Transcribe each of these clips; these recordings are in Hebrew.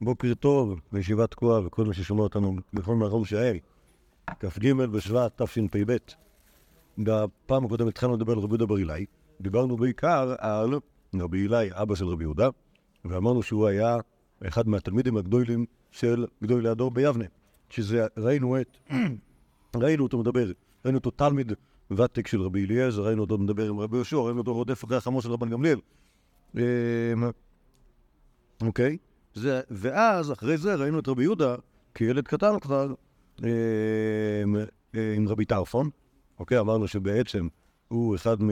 בוקר טוב, בישיבה תקועה וכל מי ששומע אותנו בכל מקום שהיה. כ"ג בשבט תשפ"ב. בפעם הקודמת התחלנו לדבר על רבי יהודה בר אילאי. דיברנו בעיקר על רבי אילאי, אבא של רבי יהודה, ואמרנו שהוא היה אחד מהתלמידים הגדולים של גדולי הדור ביבנה. שזה, ראינו את, ראינו אותו מדבר, ראינו אותו תלמיד ותק של רבי אליעזר, ראינו אותו מדבר עם רבי יהושע, ראינו אותו רודף אחרי החמור של רבן גמליאל. אמ, אוקיי? זה, ואז, אחרי זה, ראינו את רבי יהודה כילד קטן כבר אה, עם רבי טרפון. אוקיי? אמרנו שבעצם הוא אחד, מ,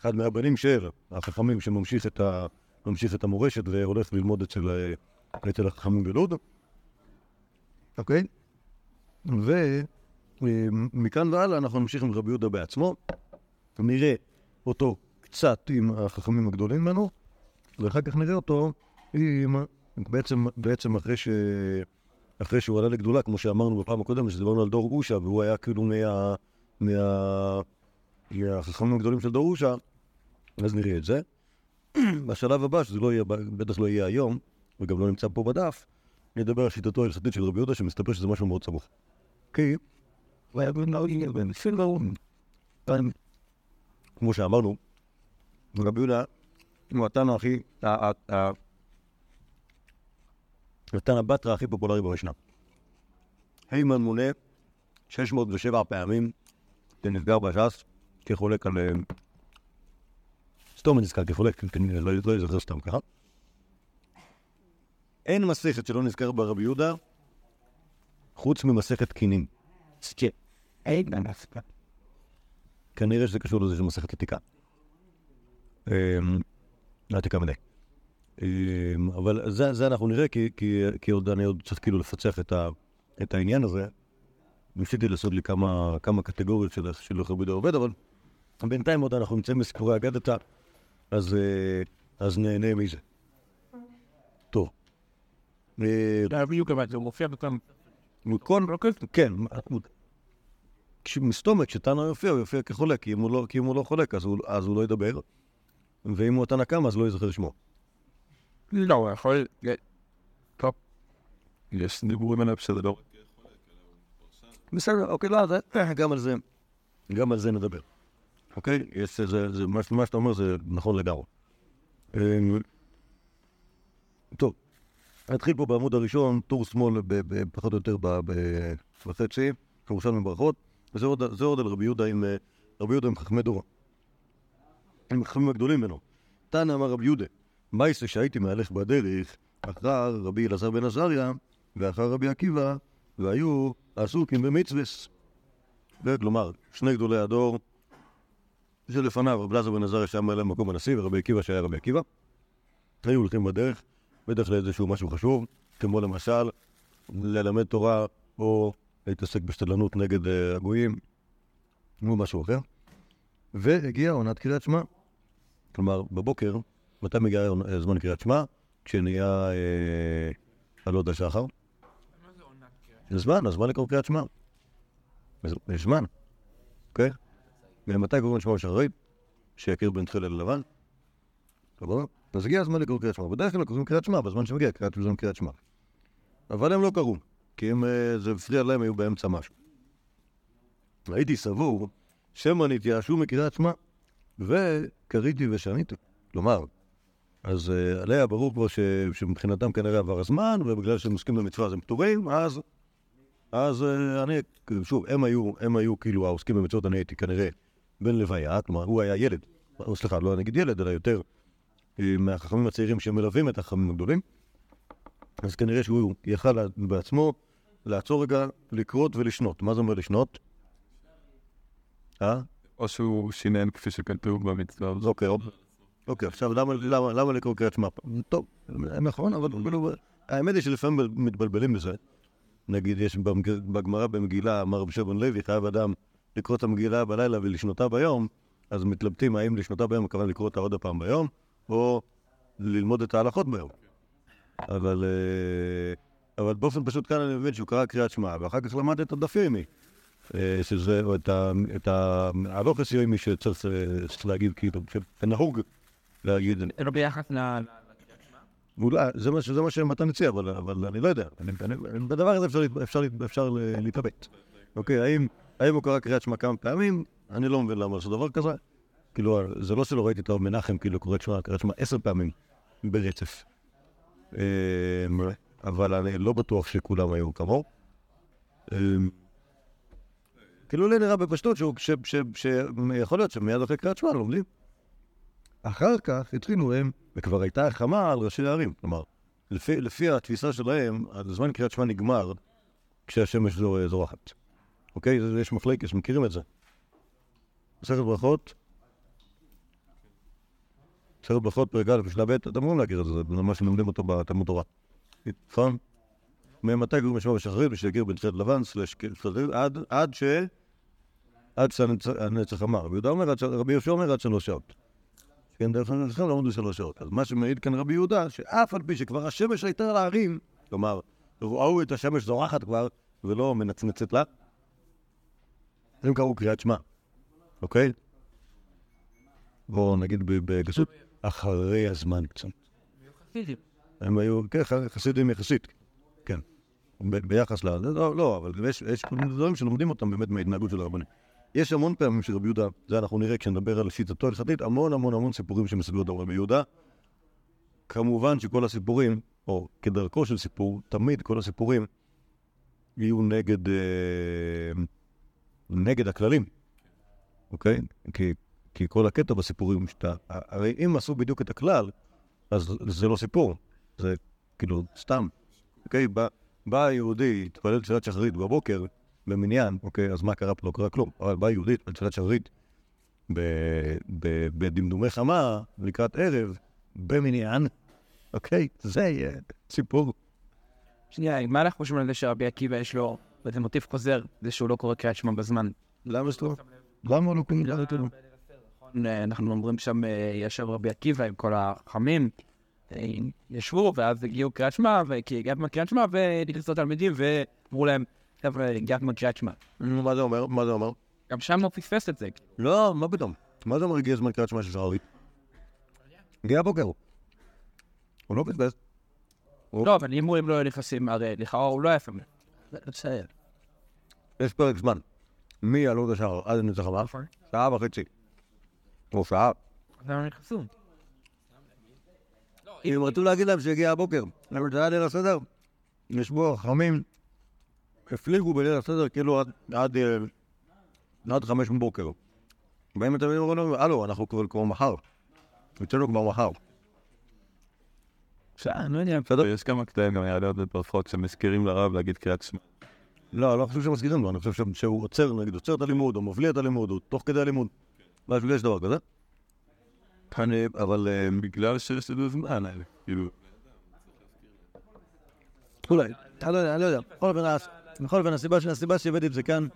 אחד מהבנים של החכמים שממשיך את, ה, את המורשת והולך ללמוד אצל, אה, אצל החכמים בלוד. אוקיי? ומכאן והלאה אנחנו נמשיך עם רבי יהודה בעצמו. נראה אותו קצת עם החכמים הגדולים ממנו, ואחר כך נראה אותו עם בעצם, בעצם אחרי, ש... אחרי שהוא עלה לגדולה, כמו שאמרנו בפעם הקודמת, שדיברנו על דור אושה, והוא היה כאילו מה... מה... מהחכמים הגדולים של דור אושה, אז נראה את זה. בשלב הבא, שזה לא יהיה, בטח לא יהיה היום, וגם לא נמצא פה בדף, נדבר על שיטתו ההלכתית של רבי יהודה, שמסתבר שזה משהו מאוד סמוך. כי... כמו שאמרנו, רבי יהודה הוא התנא הכי... נתן הבטרה הכי פופולרי במשנה. היימן מונה 607 פעמים כנסגר בש"ס כחולק על... סתום נזכר כחולק, כנראה, לא, לא זוכר סתם ככה. אין מסכת שלא נזכר ברבי יהודה חוץ ממסכת קינים. כנראה שזה קשור לזה של מסכת עתיקה. עתיקה מדי. אמ, אבל זה, זה אנחנו נראה, כי, כי, כי עוד אני עוד צריך כאילו לפצח את, ה, את העניין הזה. ניסיתי לעשות לי כמה, כמה קטגוריות של איך של רבי עובד, אבל בינתיים עוד אנחנו נמצאים בסיפורי אגדתא, אז, אה, אז נהנה מזה. טוב. אה, בדיוק אבל זה מופיע בכמה... כן. כשמסתומת, כשתנא יופיע, הוא יופיע כחולק, כי אם הוא לא, לא חולק, אז הוא, אז הוא לא ידבר, ואם הוא תנא קמא, אז לא יזכר שמו. לא, הוא יכול... טוב. יש דיבורים עליו שזה לא... בסדר, אוקיי, לא, גם על זה, גם על זה נדבר. אוקיי? יש, זה, זה, מה שאתה אומר זה נכון לגמרי. טוב, נתחיל פה בעמוד הראשון, טור שמאל, פחות או יותר בחצי, כמובן מברכות, וזה עוד, עוד על רבי יהודה עם רבי יהודה עם חכמי דורו. עם החכמים הגדולים ממנו. תנא אמר רבי יהודה, מייסה שהייתי מהלך בדרך אחר רבי אלעזר בן עזריה ואחר רבי עקיבא, והיו עסוקים במצווס. כלומר, שני גדולי הדור שלפניו, רבי אלעזר בן עזריה שהיה מלא מקום הנשיא, ורבי עקיבא שהיה רבי עקיבא, היו הולכים בדרך, בטח לאיזשהו משהו חשוב, כמו למשל ללמד תורה או להתעסק בשתדלנות נגד אה, הגויים, או משהו אחר. והגיעה עונת קריאת שמע. כלומר, בבוקר מתי מגיע זמן קריאת שמע? כשנהיה אה, עלות השחר. זה זמן, הזמן לקרוא קריאת שמע. יש זמן, אוקיי? ומתי קוראים שמע בשחרית? שיכיר בין תחילה ללבן. סבבה? אז הגיע הזמן לקרוא קריאת שמע. בדרך כלל קוראים קריאת שמע בזמן שמגיע קריאת זמן קריאת שמע. אבל הם לא קראו, כי אם אה, זה הפריע להם, היו באמצע משהו. הייתי סבור שמא נתייאשו מקריאת שמע, וקריתי ושניתי. כלומר, אז uh, עליה ברור כבר ש, שמבחינתם כנראה עבר הזמן, ובגלל שהם עוסקים במצווה אז הם פטורים, אז, אז uh, אני, שוב, הם היו, הם היו כאילו העוסקים במצוות, אני הייתי כנראה בן לוויה, כלומר הוא היה ילד, או סליחה, לא נגיד ילד, אלא יותר uh, מהחכמים הצעירים שמלווים את החכמים הגדולים, אז כנראה שהוא יכל בעצמו לעצור רגע, לקרות ולשנות. מה זה אומר לשנות? אה? או שהוא שינן כפי שכתוב במצווה. אוקיי, אוקיי, עכשיו למה, לקרוא קריאת שמע? טוב, נכון, אבל כאילו, האמת היא שלפעמים מתבלבלים בזה. נגיד, יש בגמרא במגילה, אמר רבי שבן לוי, חייב אדם לקרוא את המגילה בלילה ולשנותה ביום, אז מתלבטים האם לשנותה ביום הכוונה לקרוא אותה עוד פעם ביום, או ללמוד את ההלכות ביום. אבל, אה, אבל באופן פשוט כאן אני מבין שהוא קרא קריאת שמע, ואחר כך למד את הדף יומי, אה, שזה, את ההלוכס יומי שצריך להגיד, כאילו, שנהוג להגיד... לא ביחס לקריאת שמע? אולי, זה מה, שמתן הציע, אבל, אני לא יודע. בדבר הזה אפשר, להת- אפשר, להת- אפשר ל- להתלבט. אוקיי, האם, הוא קרא קריאת שמע כמה פעמים? אני לא מבין למה לעשות דבר כזה. כאילו, זה לא שלא ראיתי את הרב מנחם, כאילו, קורא שמע, קריאת שמע עשר פעמים ברצף. אה, אבל אני לא בטוח שכולם היו כמוהו. אה, כאילו לי נראה בפשטות שיכול להיות שמיד אחרי קריאת שמע לומדים. אחר כך התחילו הם, וכבר הייתה החמה על ראשי הערים. כלומר, לפי, לפי התפיסה שלהם, הזמן קריאת שמע נגמר כשהשמש זו- זורחת. אוקיי? זה- יש מחלקת, מכירים את זה. מסכת ברכות, מסכת ברכות פרק א' בשלב ב', אתם אמורים להכיר את זה, זה ממש לומדים אותו בתלמוד תורה. נכון? ממתי קוראים לשמוע בשחרית בשביל להכיר בין תחילת לבן, סלש עד, ש... עד שהנצח אמר. רבי יהושע אומר עד שלוש שעות. כן, דרך אגב, לא עמדו שלוש שעות. אז מה שמעיד כאן רבי יהודה, שאף על פי שכבר השמש הייתה על ההרים, כלומר, ראו את השמש זורחת כבר, ולא מנצנצת לה, הם קראו קריאת שמע, אוקיי? בואו נגיד בגסות, אחרי הזמן קצת. הם היו, כן, חסידים יחסית, כן. ביחס ל... לא, לא, אבל יש, דברים שלומדים אותם באמת מההתנהגות של הרבנים. יש המון פעמים שרבי יהודה, זה אנחנו נראה כשנדבר על שיטתו ההלכתית, המון המון המון סיפורים שמסביב אותם רבי יהודה. כמובן שכל הסיפורים, או כדרכו של סיפור, תמיד כל הסיפורים יהיו נגד, אה, נגד הכללים, אוקיי? כי, כי כל הקטע בסיפורים שאתה... הרי אם עשו בדיוק את הכלל, אז זה לא סיפור, זה כאילו סתם. אוקיי? בא, בא יהודי, התפלל תפילת שחרית בבוקר, במניין, אוקיי? אז מה קרה פה? לא קרה כלום. אבל בא יהודי, התפלל תפילת שחרית ב- ב- בדמדומי חמה, לקראת ערב, במניין, אוקיי? זה יהיה סיפור. שנייה, מה אנחנו חושבים על זה שרבי עקיבא יש לו, וזה מוטיב חוזר, זה שהוא לא קורא קריאת שמע בזמן. למה זה טוב? למה לא קוראים לזה טוב? אה, אנחנו אומרים שם, אה, ישב רבי עקיבא עם כל החכמים, אה, ישבו, ואז הגיעו קריאת שמע, וכי הגיע זמן קריאת שמע, ונכנסו התלמידים, ואמרו להם, חבר'ה, שמע. נו, מה זה אומר? מה זה אומר? גם שם הוא פספס את זה. לא, מה פתאום? מה זה אומר הגיע זמן שמע של שחרית? הגיע הבוקר. הוא לא פספס. לא, אבל אם הם לא נכנסים, הרי לכאורה הוא לא היה שם. בסדר. יש פרק זמן. מעלות השער עד לנצח הבא, שעה וחצי. או שעה. למה נכנסו? אם רצו להגיד להם שהגיע הבוקר, למה זה היה ליל הסדר? ישבו החכמים, הפליגו בליל הסדר כאילו עד, עד, אה, חמש בבוקר. באים התלמידים ואומרים הלו, אנחנו כבר כבר מחר. יוצאנו כבר מחר. בסדר, לא יודע. בסדר? יש כמה קטעים, גם יעלה עוד ברכות שמזכירים לרב להגיד קריאת שמע. לא, לא חושב שמזכירים לו, אני חושב שהוא עוצר, נגיד, עוצר את הלימוד, או מבליע את הלימוד, או תוך כדי הלימוד. משהו, יש דבר כזה. אני, אבל אה, בגלל שיש לנו זמן, כאילו. אולי, אני לא יודע, אני לא יודע. בכל אופן, הסיבה שהבאתי את זה כאן...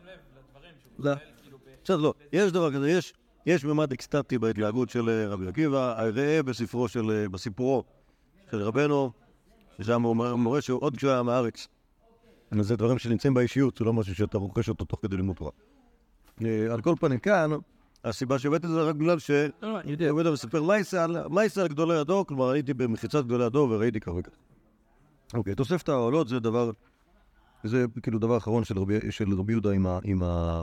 בסדר, לא. יש דבר כזה, יש, יש ממד אקסטטי בהתנהגות של אה, רבי עקיבא, ראה בספרו של, אה, בסיפורו של רבנו, ששם הוא מורה שעוד כשהוא היה מהארץ. אז זה דברים שנמצאים באישיות, זה לא משהו שאתה רוכש אותו תוך כדי לימוד תורה. אה, על כל פנים, כאן, הסיבה שהבאתי את זה רק בגלל ש... לא, לא, אני יודע. הוא מספר מייסה על גדולי הדור, כלומר הייתי במחיצת גדולי הדור וראיתי וכך. אוקיי, תוספת העולות זה דבר, זה כאילו דבר אחרון של רבי, של רבי יהודה עם, ה, עם, ה,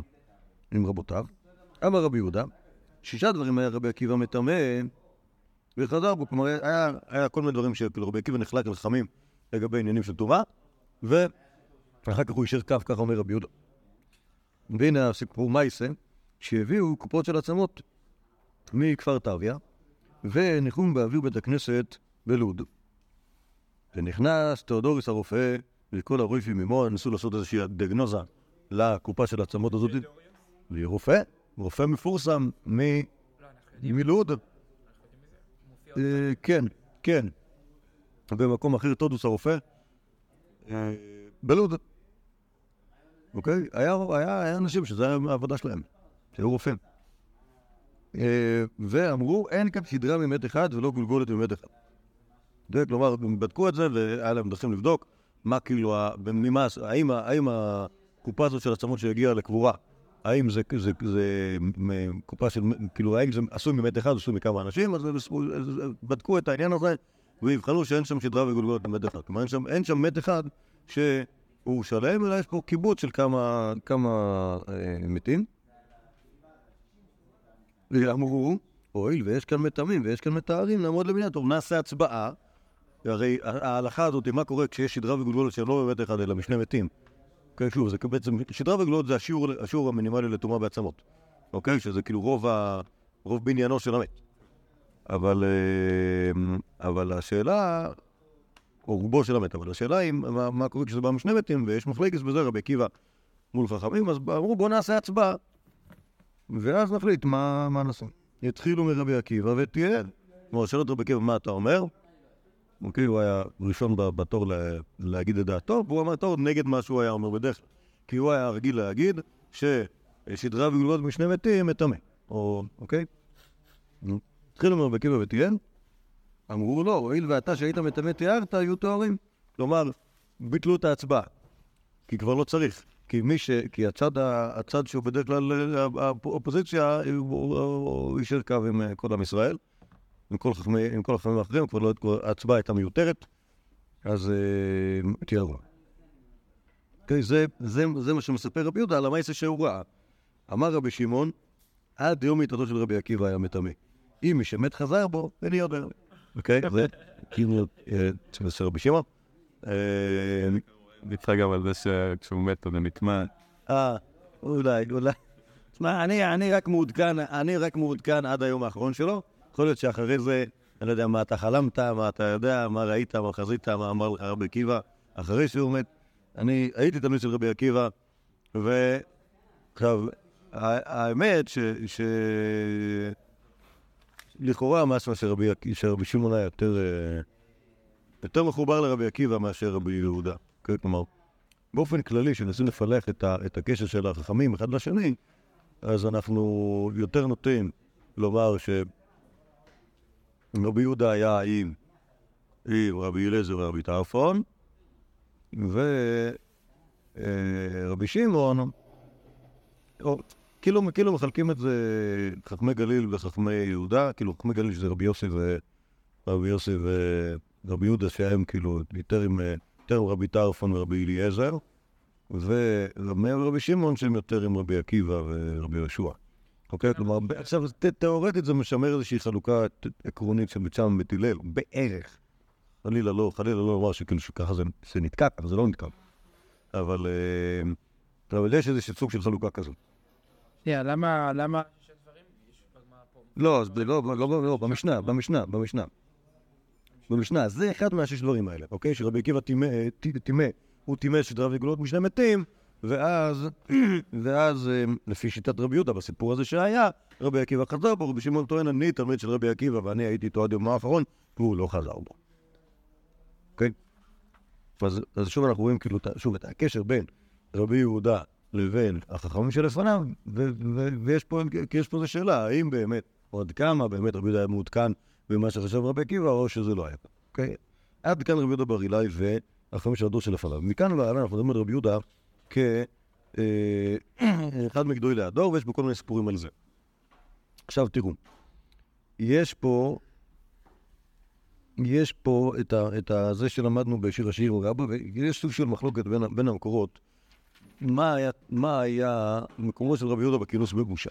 עם רבותיו. אמר רבי יהודה, שישה דברים היה רבי עקיבא מטמא וחזר בו, כלומר היה, היה כל מיני דברים שכאילו רבי עקיבא נחלק על חכמים לגבי עניינים של טומאה, ואחר כך הוא יישר קו, ככה אומר רבי יהודה. והנה הסיפור מייסה, שהביאו קופות של עצמות מכפר טביה, וניחום באוויר בית הכנסת בלוד. ונכנס תיאודוריס הרופא וכל הרויפים עמו, ניסו לעשות איזושהי דיאגנוזה לקופה של העצמות הזאת. רופא, רופא מפורסם מ- מלוד. אה, כן, כן. במקום אחר, תודוס הרופא, אה, בלוד. אוקיי? היה, אנשים שזה היה העבודה שלהם, שהיו רופאים. אה, ואמרו, אין כאן סדרה ממת אחד ולא גולגולת ממת אחד. כלומר, הם בדקו את זה והיה להם דרכים לבדוק מה כאילו, ממה, האם, האם הקופה הזאת של עצמות שהגיעה לקבורה, האם זה, זה, זה קופה של, כאילו, האם זה עשוי ממת אחד עשוי מכמה אנשים, אז, בדקו את העניין הזה ויבחנו שאין שם שדרה וגולגולת למת אחד. כלומר, אין שם, אין שם מת אחד שהוא שלם, אלא יש פה קיבוץ של כמה, כמה אה, מתים. ואמרו, הואיל ויש כאן מטמאים ויש כאן מטהרים, נעמוד למניין. טוב, נעשה הצבעה. הרי ההלכה הזאת, מה קורה כשיש שדרה וגולגולת שהם לא בבית אחד, אלא משני מתים? כן, שוב, זה בעצם, שדרה וגולגולת זה השיעור, השיעור המינימלי לטומאה בעצמות. אוקיי? שזה כאילו רוב, ה, רוב בניינו של המת. אבל, אה, אבל השאלה, או רובו של המת, אבל השאלה היא מה, מה קורה כשזה בא משני מתים, ויש מחלקת בזה, רבי עקיבא מול חכמים, אז אמרו בואו נעשה הצבעה. ואז נחליט מה, מה נעשה. התחילו מרבי עקיבא ותהיה. כלומר, שאל את רבי עקיבא מה אתה אומר? אוקיי, הוא היה ראשון בתור לה, להגיד את דעתו, והוא אמר טוב נגד מה שהוא היה אומר בדרך כלל. כי הוא היה רגיל להגיד ששדרה וגלולות משני מתים מטמא. או, אוקיי? התחילו מרבי עקיבא ותהיה. אמרו לו, הואיל ואתה שהיית מטמא תיארת, היו תוארים. כלומר, ביטלו את ההצבעה. כי כבר לא צריך. כי מי ש... כי הצד, הצד שהוא בדרך כלל האופוזיציה, הוא יישר קו עם אה, כל עם ישראל, עם כל החכמים, האחרים, כבר לא... ההצבעה הייתה מיותרת, אז אה, תהיה רע. אוקיי, זה, זה, זה מה שמספר רבי יהודה על המעשה שהוא ראה. אמר רבי שמעון, עד יום מיתתו של רבי עקיבא היה מטמא. אם מי שמת חזר בו, אין לי יודע. אוקיי? זה כאילו, זה רבי שמעון. נדחה גם על זה שכשהוא מת זה נטמע. אה, אולי, אולי. תשמע, אני רק מעודכן, אני רק מעודכן עד היום האחרון שלו. יכול להיות שאחרי זה, אני לא יודע מה אתה חלמת, מה אתה יודע, מה ראית, מה חזית, מה אמר לך רבי עקיבא, אחרי שהוא מת. אני הייתי תלמיד של רבי עקיבא, ועכשיו, האמת ש... ש... לכאורה משמע שרבי, שרבי שמעון היה יותר, אה, יותר מחובר לרבי עקיבא מאשר רבי יהודה. כן, כלומר, באופן כללי, כשמנסים לפלח את, ה, את הקשר של החכמים אחד לשני, אז אנחנו יותר נוטים לומר שרבי יהודה היה עם, עם רבי אליעזר ורבי טרפון, ורבי אה, שמעון, כאילו, כאילו מחלקים את זה חכמי גליל וחכמי יהודה, כאילו חכמי גליל שזה רבי יוסי ורבי יוסי ורבי יהודה שהם כאילו יותר עם... יותר עם רבי טרפון ורבי אליעזר, ורבי שמעון שהם יותר עם רבי עקיבא ורבי יהושע. אוקיי? כלומר, עכשיו, תיאורטית זה משמר איזושהי חלוקה עקרונית של בית שם ובית הלל, בערך. חלילה לא, חלילה לא לומר שכאילו שככה זה, נתקע, ככה זה לא נתקע. אבל, אה, אבל יש איזשהו סוג של חלוקה כזאת. למה, למה... לא, לא, לא, לא, במשנה, במשנה, במשנה. במשנה. זה אחד מהשש דברים האלה, אוקיי? שרבי עקיבא טימא, הוא טימא שדרה וגולות משני מתים, ואז, ואז אה, לפי שיטת רבי יהודה, בסיפור הזה שהיה, רבי עקיבא חזר בו, רבי שמעון טוען, אני תלמיד של רבי עקיבא ואני הייתי איתו עד יומו האחרון, והוא לא חזר בו. אוקיי? אז, אז שוב אנחנו רואים כאילו, שוב, את הקשר בין רבי יהודה לבין החכמים שלפניו, ויש פה, פה איזו שאלה, האם באמת, עוד כמה באמת רבי יהודה היה מעודכן במה שחשב רבי עקיבא, או שזה לא היה. אוקיי? עד כאן רבי יהודה בר אילאי והחמש הדור שלפניו. מכאן והלאה אנחנו מדברים על רבי יהודה כאחד מגדולי הדור, ויש בו כל מיני סיפורים על זה. עכשיו תראו, יש פה, יש פה את, ה, את ה, זה שלמדנו בשיר השיר רבא, ויש סוג של מחלוקת בין, בין המקורות. מה היה, מה היה מקומו של רבי יהודה בכינוס בגושה?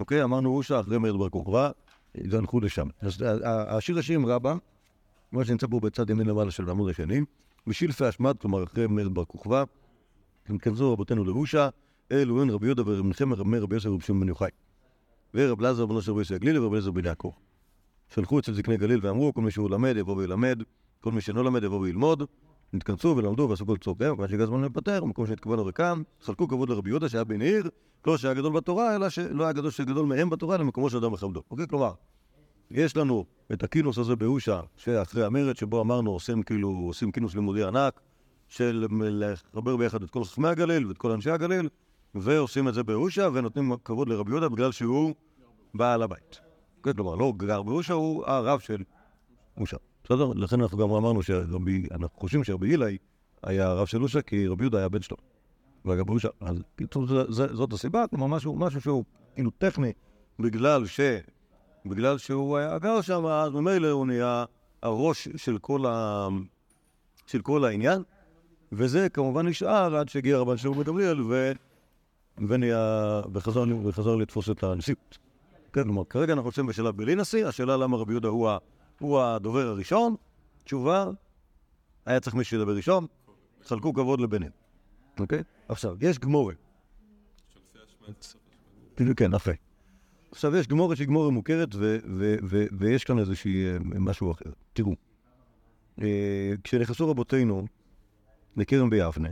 אוקיי, אמרנו גושה אחרי מאיר בר כוכבא, זנחו לשם. אז השיר השירים רבה, מה שנמצא פה בצד ימין למעלה של העמוד השני, בשילפי השמד, כלומר אחרי מרד בר כוכבא, הם כנסו רבותינו לבושה, אלו הן רבי יהודה ורב מנחם רבי יוסף ורבי שמעון בן יוחאי. ורב לזר בנו של רבי יוסף הגלילי ורבי אליעזר בן יעקב. שלחו אצל זקני גליל ואמרו, כל מי שהוא למד יבוא וילמד, כל מי שאינו למד יבוא וילמוד. נתכנסו ולמדו ועשו כל צורכיהם, כיוון שהגיע הזמן להיפטר, במקום שנתקבלנו ריקם, חלקו כבוד לרבי יהודה שהיה בן עיר, לא שהיה גדול בתורה, אלא שלא היה גדול שגדול מהם בתורה, אלא במקומו של אדם מכבדו. אוקיי? כלומר, יש לנו את הכינוס הזה באושה, שאחרי המרד, שבו אמרנו, עושים כאילו, עושים כינוס לימודי ענק, של לחבר ביחד את כל חכמי הגליל ואת כל אנשי הגליל, ועושים את זה באושה, ונותנים כבוד לרבי יהודה בגלל שהוא בעל הבית. אוקיי? כלומר, לא גר באושה, הוא הרב של אושה. בסדר? לכן אנחנו גם אמרנו שרבי, אנחנו חושבים שרבי הילי היה הרב של אושה, כי רבי יהודה היה בן שלו. וגם אושה. אז זאת הסיבה, כלומר משהו שהוא כאילו טכני, בגלל ש... בגלל שהוא היה גר שם, אז ממילא הוא נהיה הראש של כל, ה... של כל העניין, וזה כמובן נשאר עד שהגיע רבן שמעון גמליאל ו... ונהיה... וחזר, וחזר לתפוס את הנשיאות. כן, כלומר, כרגע אנחנו נמצאים בשלב בלי נשיא, השאלה למה רבי יהודה הוא, ה... הוא הדובר הראשון, תשובה, היה צריך מישהו לדבר ראשון, חלקו כבוד לביניהם, אוקיי? עכשיו, יש גמורה. כן, יפה. עכשיו, יש גמורה שהיא גמורה מוכרת, ויש כאן איזושהי אה, משהו אחר. תראו, אה, כשנכנסו רבותינו לכרם ביבנה.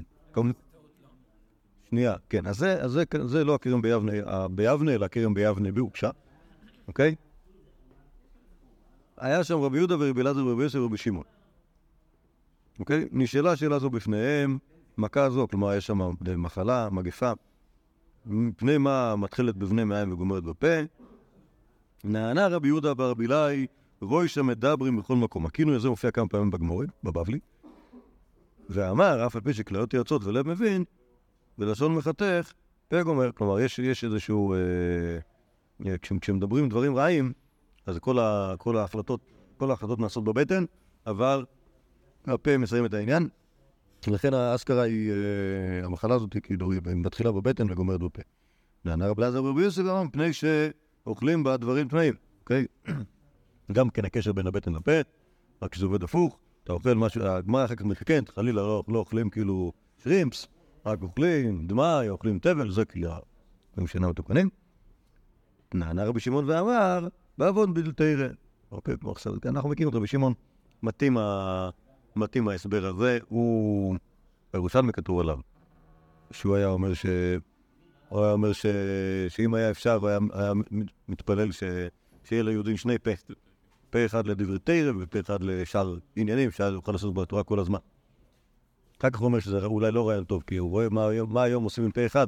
שנייה, כן, אז זה, לא הכרם ביבנה, ביבנה, אלא הכרם ביבנה באוקשה, אוקיי? היה שם רבי יהודה ורבי אלעזר ורבי יוסף ורבי שמעון. אוקיי? נשאלה השאלה הזו בפניהם, מכה זו, כלומר, יש שם מחלה, מגפה, מפני מה מתחילת בבני מעיים וגומרת בפה. נענה רבי יהודה בר בילאי, רוי שם מדברים בכל מקום. הכינוי הזה מופיע כמה פעמים בגמורים, בבבלי. ואמר, אף על פי שכליות יוצאות ולב מבין, ולשון מחתך, פה גומר. כלומר, יש, יש איזשהו... אה, אה, כש, כשמדברים דברים רעים, אז כל, ה, כל ההחלטות, כל ההחלטות נעשות בבטן, אבל הפה מסיים את העניין. לכן האסכרה היא, אה, המחלה הזאת כאילו, היא מתחילה בבטן וגומרת בפה. נענה רב אלעזר ורבי יוסף אמר, מפני שאוכלים בה דברים טמאים, אוקיי? גם כן הקשר בין הבטן לפה, רק שזה עובד הפוך, אתה אוכל משהו, הגמרא אחר כך מתקנת, חלילה לא, לא אוכלים כאילו שרימפס, רק אוכלים דמאי, אוכלים תבל, זה כאילו דברים שאינם מתוקנים. נענה רבי שמעון ואמר, בעוון בלתרא. אוקיי, כמו עכשיו, אנחנו מכירים את רבי שמעון, מתאים, ה... מתאים ההסבר הזה, הוא... בירושלמי כתוב עליו, שהוא היה אומר ש... הוא היה אומר ש... שאם היה אפשר, הוא היה, היה מתפלל ש... שיהיה ליהודים שני פה. פה אחד לדברי תרא ופה אחד לשאר עניינים שהיה יוכל לעשות בתורה כל הזמן. אחר כך הוא אומר שזה אולי לא רעיון טוב, כי הוא רואה מה, היום- מה היום עושים עם פה אחד,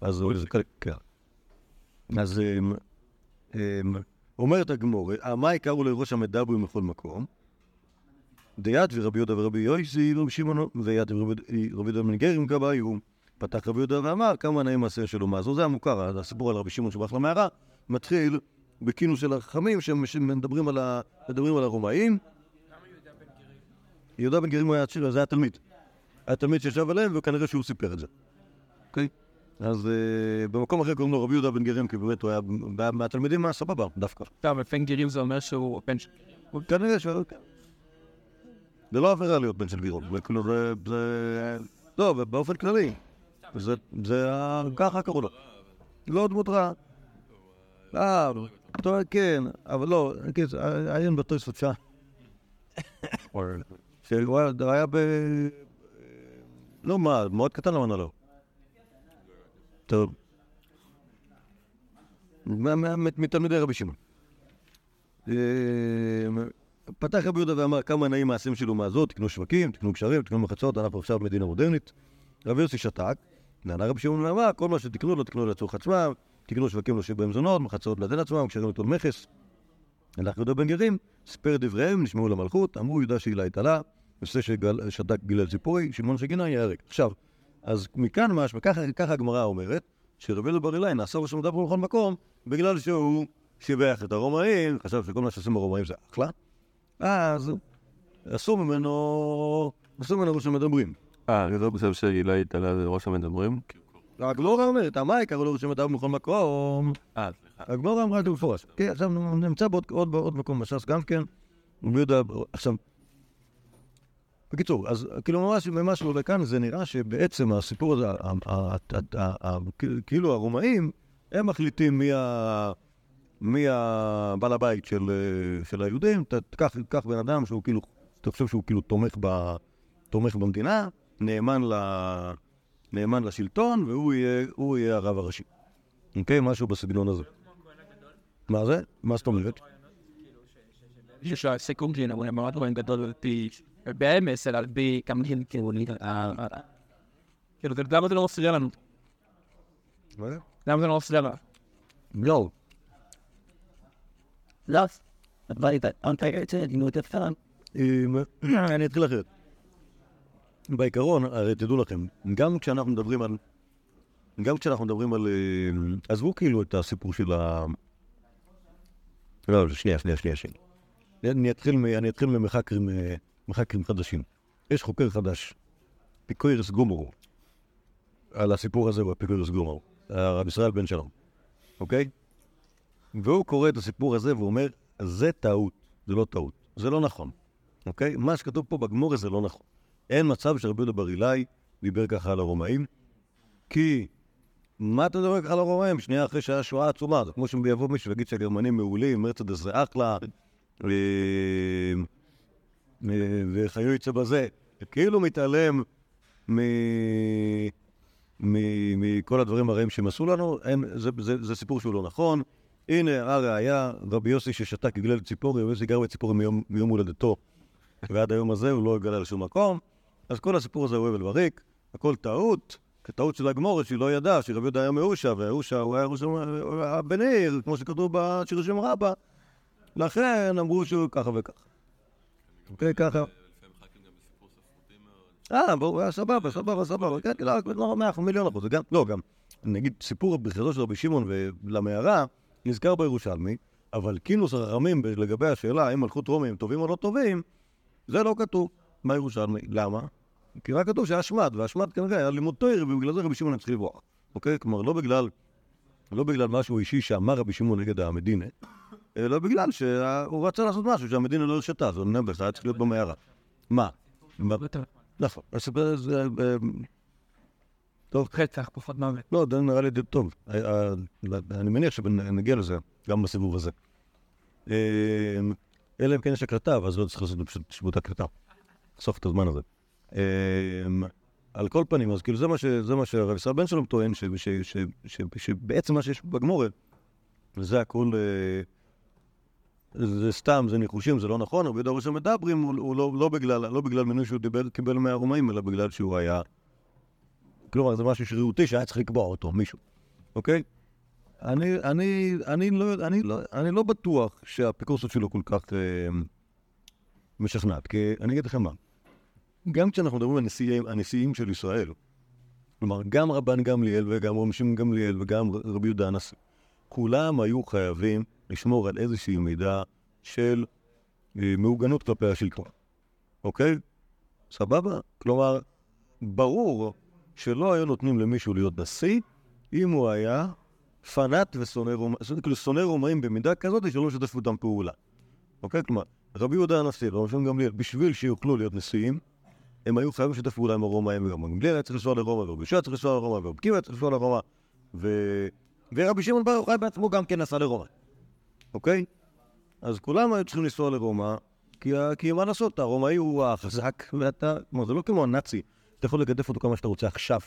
אז הוא... כן. אז אמ, אמ, אומרת הגמור, מה יקראו לראש המדברים בכל מקום? דיית ורבי יהודה ורבי יויסי ורבי שמעון ויד ורבי יהודה בן גרים כבאיו. פתח רבי יהודה ואמר כמה נעים מעשה של אומה זו. זה המוכר, הסיפור על רבי שמעון שברח למערה, מתחיל בכינוס של החכמים שמדברים על, ה, מדברים על הרומאים. יהודה בן גרים היה צ'ירה, זה היה תלמיד. היה תלמיד שישב עליהם וכנראה שהוא סיפר את זה. אוקיי? אז אה, במקום אחר קוראים לו רבי יהודה בן גרים, כי באמת הוא היה מהתלמידים הסבבה דווקא. טוב, פן גרים זה אומר שהוא בן ש... כנראה ש... זה לא עבירה להיות בן של זה כאילו זה... לא, באופן כללי. זה... ככה קראו לו. לא דמות רעה. אה, כן, אבל לא, כן, עיין בתוספות שעה. שהוא היה- ב... לא מה, מאוד קטן למענה לא. טוב. מתלמידי רבי שמעון. אה, פתח רבי יהודה ואמר כמה נעים מעשים של אומה זאת, תקנו שווקים, תקנו קשרים, תקנו מחצות, אנחנו עכשיו במדינה מודרנית. רבי יוסי שתק, נענה רבי שמעון ואמר, כל מה שתקנו לו, תקנו לצורך עצמם, תקנו שווקים להושיב בהם זונות, מחצות לתת עצמם, קשרים לטול מכס. הלך יהודה בן גרים, סיפר דבריהם, נשמעו למלכות, אמרו יהודה שהילה התעלה, נושא ששתק גילל ציפורי, שמעון שגינה ייהרג. עכשיו, אז מכאן משמע, ככה הגמרא אומרת, שרבי יהודה בר אילאי נעשה ראש המדבר בכל מקום, בגלל שהוא שיבח את הרומאים, חשב שכל מה שעושים הרומאים זה אחלה, אז עשו ממנו, עשו ממנו ראש המדברים. אה, אני לא חושב שהילה התעלה זה ראש המדברים. הגמורה אומרת, המאי קראו המדבר בכל מקום, אה, סליחה. הגמורה אמרה את זה במפורש. כן, עכשיו נמצא בעוד עוד, בעוד מקום בש"ס גם כן, עכשיו, בקיצור, אז כאילו ממש ממה שעולה כאן זה נראה שבעצם הסיפור הזה, ה- כאילו הרומאים, הם מחליטים מי ה... מי הבעל הבית של, אה, של היהודים, תקח בן אדם שהוא כאילו, אתה חושב שהוא כאילו תומך, ב, תומך במדינה, נאמן, ל, נאמן לשלטון, והוא יהיה, הרב הראשי. אוקיי? משהו בסגנון הזה. מה זה? מה זאת אומרת? יש לו סיכום שלי, הוא מאוד רואים גדול על פי... אלא על פי גיל, כאילו, אה, אה, כאילו, למה זה לא מפריע לנו? למה זה לא מפריע לנו? לא. לא, אני אתחיל אחרת. בעיקרון, הרי תדעו לכם, גם כשאנחנו מדברים על... גם כשאנחנו מדברים על... אמ, עזבו כאילו את הסיפור של ה... לא, שנייה, שנייה, שנייה, שנייה. אני אתחיל, אני אתחיל ממחקרים, אה, מחקרים חדשים. יש חוקר חדש, פיקוירס גומרו, על הסיפור הזה בפיקוירס גומרו, הרב ישראל בן שלום, אוקיי? והוא קורא את הסיפור הזה ואומר, זה טעות, זה לא טעות, זה לא נכון, אוקיי? מה שכתוב פה בגמורה זה לא נכון. אין מצב שרבי יהודה בר אילאי דיבר ככה על הרומאים, כי מה אתה מדבר ככה על הרומאים? שנייה אחרי שהיה שואה עצומה, זה כמו שיבוא מישהו ויגיד שהגרמנים מעולים, מרצדס זה אחלה, אה, אה, וחיו יצא בזה, כאילו מתעלם מ... מכל הדברים הרעים שהם עשו לנו, אין, זה, זה, זה סיפור שהוא לא נכון. הנה הראיה, רבי יוסי ששתה כגלל ציפורי, רבי יוסי גר בציפורי מיום, מיום הולדתו, ועד היום הזה הוא לא הגלה לשום מקום, אז כל הסיפור הזה הוא הבל וריק, הכל טעות, כטעות של הגמורת שהיא לא ידעה, שרבי יהודה היה מאושה, והאושה הוא היה בן עיר, כמו שכתוב בשיר שם רבא, לכן אמרו שהוא ככה וככה. אוקיי, ככה. אה, ברור, היה סבבה, סבבה, סבבה, כן, לא, לא, מאה אחוז, מיליון אחוז, גם, לא, גם, נגיד, סיפור בחירתו של רבי שמעון למערה, נזכר בירושלמי, אבל כינוס הרחמים לגבי השאלה האם מלכות רומי הם טובים או לא טובים, זה לא כתוב בירושלמי. למה? כי רק כתוב שהיה שמד, והשמד כנראה היה לימוד תויר, ובגלל זה רבי שמעון צריך לברוח. אוקיי? כלומר, לא בגלל, לא בגלל משהו אישי שאמר רבי שמעון נגד המדינה, אלא בגלל שהוא רצה לעשות משהו שהמדינה לא הרשתה, זה נבס, היה צריך להיות במערה. מה? מה? נכון. זה... אה, טוב, רצח, פחות מוות. לא, זה נראה לי די טוב. אה, אה, אני מניח שנגיע לזה גם בסיבוב הזה. אה, אלא אם כן יש הקלטה, ואז לא צריך לעשות פשוט שיבוט הקלטה. לחסוך את הזמן הזה. אה, על כל פנים, אז כאילו זה מה מה שהרב ישראל בן שלום טוען, ש- ש- ש- ש- שבעצם מה שיש בגמורת, זה הכל... אה, זה סתם, זה ניחושים, זה לא נכון, רבי יהודה ראשון מדברים הוא, הוא לא, לא, בגלל, לא בגלל מינוי שהוא דיבר, קיבל מהרומאים, אלא בגלל שהוא היה כלומר, זה משהו שרירותי שהיה צריך לקבוע אותו, מישהו, אוקיי? אני, אני, אני, לא, אני, לא, אני לא בטוח שהאפיקורסות שלו כל כך אה, משכנעת, כי אני אגיד לכם מה, גם כשאנחנו מדברים על נשיאים, הנשיאים של ישראל, כלומר, גם רבן גמליאל וגם רבי שמעון גמליאל וגם רבי יהודה הנשיא, כולם היו חייבים לשמור על איזושהי מידה של אה, מעוגנות כלפי השלטון, אוקיי? סבבה? כלומר, ברור שלא היו נותנים למישהו להיות נשיא אם הוא היה פנאט ושונא רומאים, כאילו שונא רומאים במידה כזאת שלא משתף איתם פעולה. אוקיי? כלומר, רבי יהודה הנשיא ורבי שמעון גמליאל, בשביל שיוכלו להיות נשיאים, הם היו חייבים לשתף פעולה עם הרומאים וגם גמליאל היה צריך לנסוע לרומא, ורבי היה צריך לנסוע לרומא, ורבי עקיבא היה צריך לנסוע לרומא. ורבי שמעון בר יוחאי בעצמו גם כן נסע לרומא. אוקיי? אז כולם היו צריכים לנסוע לרומא, כי, מה לעשות, הרומאי הוא החזק, ואתה, כלומר, זה לא כמו הנאצי, אתה יכול לגדף אותו כמה שאתה רוצה עכשיו,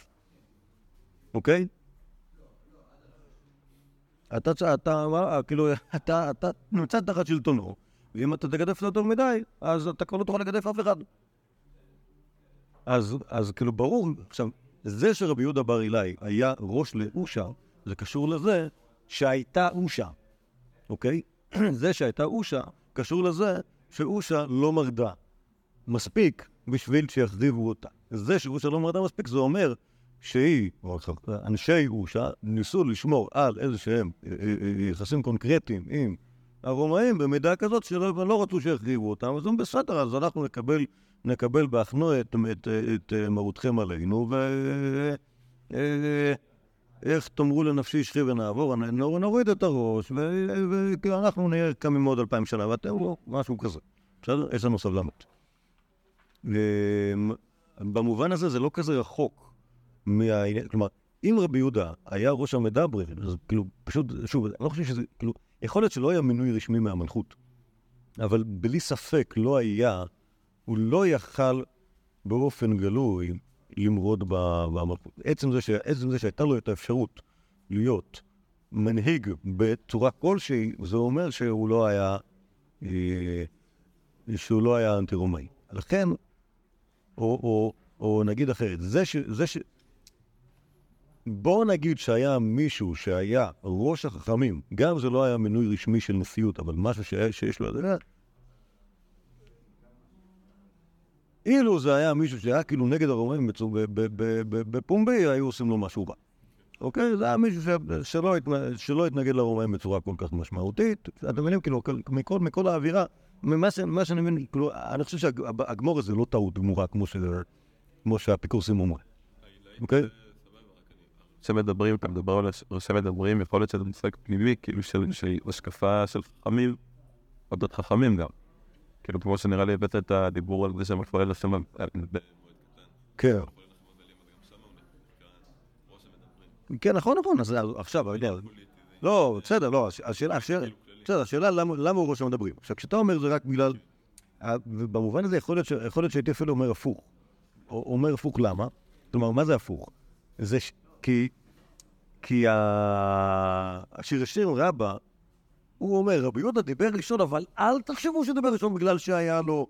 אוקיי? אתה, אתה, כאילו, אתה, נמצא תחת שלטונו, ואם אתה תגדף אותו מדי, אז אתה כבר לא תוכל לגדף אף אחד. אז, אז כאילו, ברור, עכשיו, זה שרבי יהודה בר אילאי היה ראש לאושה, זה קשור לזה שהייתה אושה, אוקיי? זה שהייתה אושה, קשור לזה שאושה לא מרדה מספיק בשביל שיחזיבו אותה. זה שאושה לא מרדה מספיק, זה אומר שהיא, אנשי אושה, ניסו לשמור על איזה שהם אה, אה, אה, יחסים קונקרטיים עם הרומאים במידה כזאת שלא לא רצו שיחריבו אותם, אז הם בסדר, אז אנחנו נקבל, נקבל בהכנו את, את, את, את מרותכם עלינו, ו... אה, איך תאמרו לנפשי שכי ונעבור, נוריד את הראש, ואנחנו נהיה קמים עוד אלפיים שנה, ואתם לא, משהו כזה. בסדר? יש לנו סבלנות. במובן הזה זה לא כזה רחוק מהעניין, כלומר, אם רבי יהודה היה ראש המדברים, אז כאילו, פשוט, שוב, אני לא חושב שזה, כאילו, יכול להיות שלא היה מינוי רשמי מהמלכות, אבל בלי ספק לא היה, הוא לא יכל באופן גלוי למרוד במלכות. עצם זה, ש... עצם זה שהייתה לו את האפשרות להיות מנהיג בצורה כלשהי, זה אומר שהוא לא היה, אה, שהוא לא היה אנטי-רומאי. לכן, או, או, או נגיד אחרת, זה ש... זה ש... בואו נגיד שהיה מישהו שהיה ראש החכמים, גם זה לא היה מינוי רשמי של נשיאות, אבל משהו שיש לו... אה, אילו זה היה מישהו שהיה כאילו נגד הרומאים בפומבי, היו עושים לו משהו רע. אוקיי? זה היה מישהו. שלא. שלא התנגד לרומאים בצורה כל כך משמעותית. אתם מבינים, כאילו, כל- מכל, מכל האווירה, ממה ש- מה שאני מבין, כאילו, אני חושב שהגמור הזה לא טעות גמורה כמו ש- כמו שהאפיקורסים אומרים. אוקיי? כשמדברים, אתה מדבר על כשמדברים, יכול להיות שזה מושג פנימי, כאילו של השקפה של חכמים, אודות חכמים גם. כאילו, כמו שנראה לי הבאת את הדיבור על זה שמתפלל לשם... כן. כן, נכון, נכון, אז עכשיו, אני יודע. לא, בסדר, לא, הש- השאלה, השאלה, בסדר, השאלה למה הוא ראש המדברים. עכשיו, כשאתה אומר זה רק בגלל... אה, ובמובן הזה יכול להיות שהייתי אפילו אומר הפוך. או- אומר הפוך למה? כלומר, מה זה הפוך? זה כי... כי השיר השיר רבה, הוא אומר, רבי יהודה דיבר ראשון, אבל אל תחשבו שדיבר ראשון בגלל שהיה לו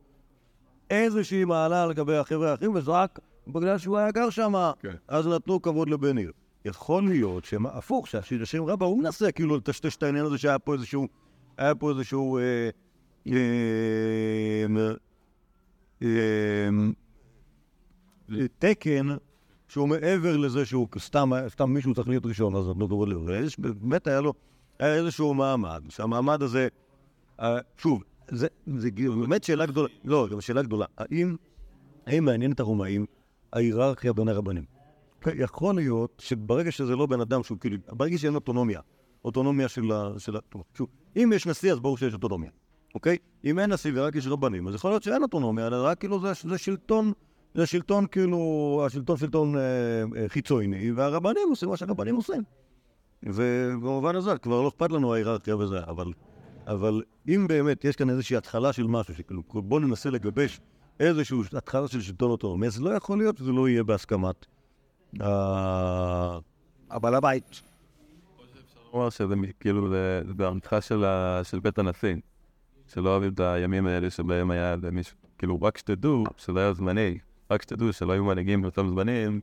איזושהי מעלה לגבי החבר'ה האחרים, וזה רק בגלל שהוא היה גר שם, כן. אז נתנו כבוד לבן עיר. יכול להיות שהפוך, שהשיר השם רבה, הוא מנסה כאילו לטשטש את העניין הזה שהיה פה איזשהו, היה פה איזשהו אה, אה, אה, אה, תקן שהוא מעבר לזה שהוא סתם, סתם מישהו צריך להיות ראשון, אז נתנו כבוד לבן עיר. באמת היה לו, היה איזשהו מעמד, שהמעמד הזה, אה, שוב, זה, זה באמת שאלה גדולה, לא, גם שאלה גדולה, האם, האם מעניין את הרומאים ההיררכיה בין הרבנים? כן, יכול להיות שברגע שזה לא בן אדם שהוא כאילו, ברגע שאין אוטונומיה, אוטונומיה של ה... של ה... שוב, אם יש נשיא אז ברור שיש אוטונומיה, אוקיי? אם אין נשיא ורק יש רבנים, אז יכול להיות שאין אוטונומיה, אלא רק כאילו זה, זה שלטון, זה שלטון כאילו, השלטון שלטון אה, אה, חיצוני, והרבנים עושים מה שהרבנים עושים. ובמובן הזה כבר לא אכפת לנו ההיררכיה וזה, אבל, אבל אם באמת יש כאן איזושהי התחלה של משהו, שכאילו בואו ננסה לגבש איזושהי התחלה של שלטון אוטונומי, אז לא יכול להיות שזה לא יהיה בהסכמת ה- הבעל הבית. כלומר שזה כאילו זה זה בעריכה של ה- של בית הנשיא, שלא אוהבים את הימים האלה שבהם היה למישהו, כאילו רק שתדעו שזה היה זמני, רק שתדעו שלא היו מנהיגים באותם זמנים,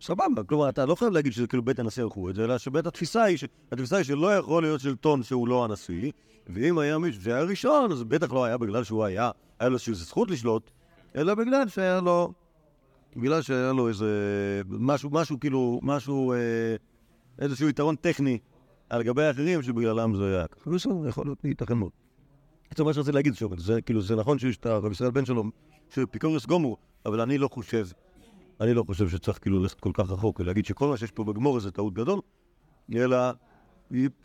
סבבה, כלומר, אתה לא חייב להגיד שזה כאילו בית הנשיא ערכו את זה, אלא שבית התפיסה היא, ש- התפיסה היא שלא יכול להיות שלטון שהוא לא הנשיא, ואם היה מישהו שהיה ראשון, אז בטח לא היה בגלל שהוא היה, היה לו איזושהי זכות לשלוט, אלא בגלל שהיה לו, בגלל שהיה לו איזה, משהו, משהו כאילו, משהו, אה, איזשהו יתרון טכני על גבי האחרים שבגללם זה היה ככה. בסדר, יכול להיות, ייתכן מאוד. בעצם מה שרציתי להגיד שוב, זה כאילו, זה נכון שיש את הרב ישראל בן שלום, שפיקוריוס גומור, אבל אני לא חושב אני לא חושב שצריך כאילו ללכת כל כך רחוק ולהגיד שכל מה שיש פה בגמור זה טעות גדול, אלא,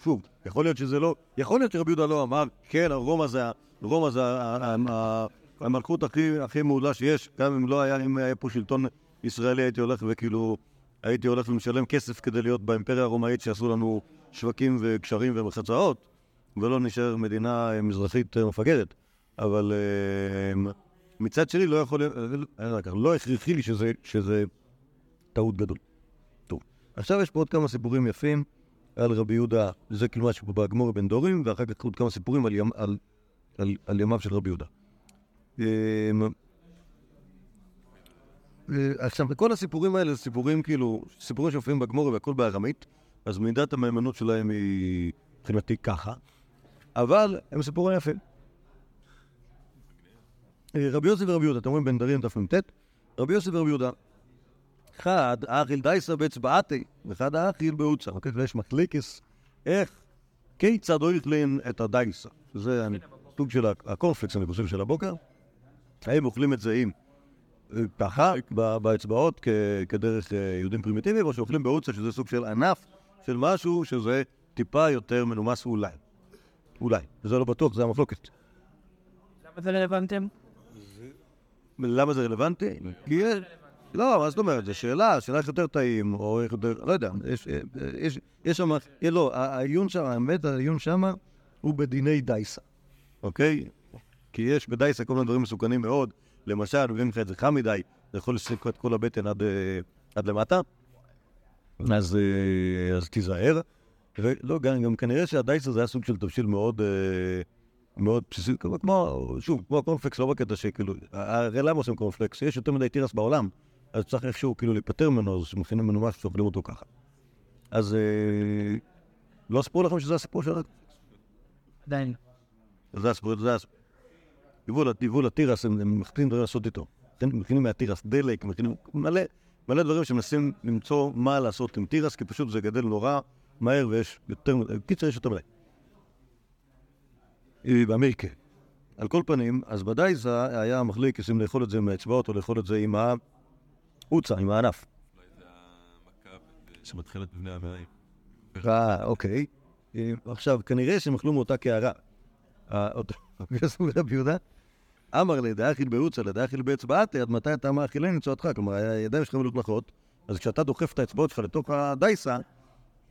שוב, יכול להיות שזה לא, יכול להיות שרבי יהודה לא אמר, כן, רומא זה, רומא זה המלכות הכי, הכי מעולה שיש, גם אם לא היה, אם היה פה שלטון ישראלי הייתי הולך וכאילו, הייתי הולך ומשלם כסף כדי להיות באימפריה הרומאית שעשו לנו שווקים וקשרים ומחצאות, ולא נשאר מדינה אה, מזרחית אה, מפגרת. אבל אה, מצד שני לא יכול להיות, אה, לא, יודע, לא הכרחי לי שזה, שזה טעות גדול. טוב, עכשיו יש פה עוד כמה סיפורים יפים על רבי יהודה, זה כאילו משהו באגמור בן דורים, ואחר כך עוד כמה סיפורים על, ימ, על, על, על ימיו של רבי יהודה. אה, אה, עכשיו, כל הסיפורים האלה זה סיפורים כאילו, סיפורים שמופיעים בגמור והכל בארמית, אז מידת המהימנות שלהם היא מבחינתי ככה, אבל הם סיפורים יפים. אה, רבי יוסי ורבי יהודה, אתם רואים בן דרים תמ"ט, רבי יוסי ורבי יהודה, אחד האכיל דייסה באצבעתי, ואחד האכיל באוצה, אוקיי? ויש מחליקס, איך, כיצד אוכלים את הדייסה, שזה הסוג של הקורנפלקס, אני חושב, של הבוקר, האם אוכלים את זה עם אה, ככה, ב- באצבעות, כדרך אה, יהודים פרימיטיביים, או שאוכלים באוצה, שזה סוג של ענף של משהו שזה טיפה יותר מנומס אולי. אולי. וזה לא בטוח, זה המחלוקת. למה זה רלוונטי? למה זה רלוונטי? כי יש... לא, מה זאת אומרת? זו שאלה, שאלה איך יותר טעים, או איך יותר... לא יודע, יש, שם... אה, לא, העיון שם, האמת, העיון שם הוא בדיני דייסה, אוקיי? כי יש בדייסה כל מיני דברים מסוכנים מאוד. למשל, מביאים לך את זה חם מדי, זה יכול לסלק את כל הבטן עד, אה, עד למטה, אז, אה, אז תיזהר. ולא, גם, גם כנראה שהדייסה זה היה סוג של תבשיל מאוד... מאוד בסיסי, כמו- שוב, כמו הקורנפלקס, לא בקטע שכאילו, הרי למה עושים קורנפלקס? יש יותר מדי תירס בעולם, אז צריך איכשהו כאילו להיפטר ממנו, אז מכינים ממנו משהו שאוכלים אותו ככה. אז אה, לא סיפרו לכם שזה הסיפור של... עדיין. זה הסיפור, זה הסיפור. יבואו לתירס, הם מכינים דברים לעשות איתו. מכינים- מכינים מהתירס דלק, מכינים מלא, מלא דברים שמנסים למצוא מה לעשות עם תירס, כי פשוט זה גדל נורא מהר ויש יותר, קיצר יש יותר מדי. באמריקה. על כל פנים, אז בדייסה היה מחליק אם לאכול את זה עם האצבעות או לאכול את זה עם העוצה, עם הענף. שמתחילת בבני המאה. אה, אוקיי. אה, עכשיו, כנראה שהם אכלו מאותה קערה. רבי יהודה? אמר לי, דאכיל בעוצה לדאכיל באצבעתי, עד מתי אתה מאכילני צועתך? כלומר, הידיים שלך מלוכלכות, אז כשאתה דוחף את האצבעות שלך לתוך הדייסה,